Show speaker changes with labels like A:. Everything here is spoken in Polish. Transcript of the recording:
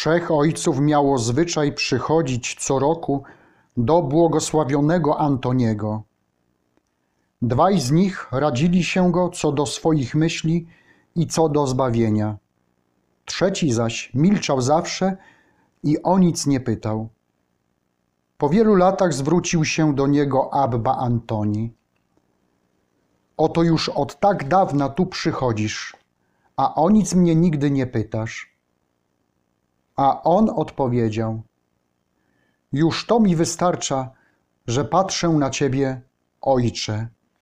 A: Trzech ojców miało zwyczaj przychodzić co roku do błogosławionego Antoniego. Dwaj z nich radzili się go co do swoich myśli i co do zbawienia. Trzeci zaś milczał zawsze i o nic nie pytał. Po wielu latach zwrócił się do niego Abba Antoni. Oto już od tak dawna tu przychodzisz, a o nic mnie nigdy nie pytasz. A on odpowiedział: Już to mi wystarcza, że patrzę na ciebie, ojcze.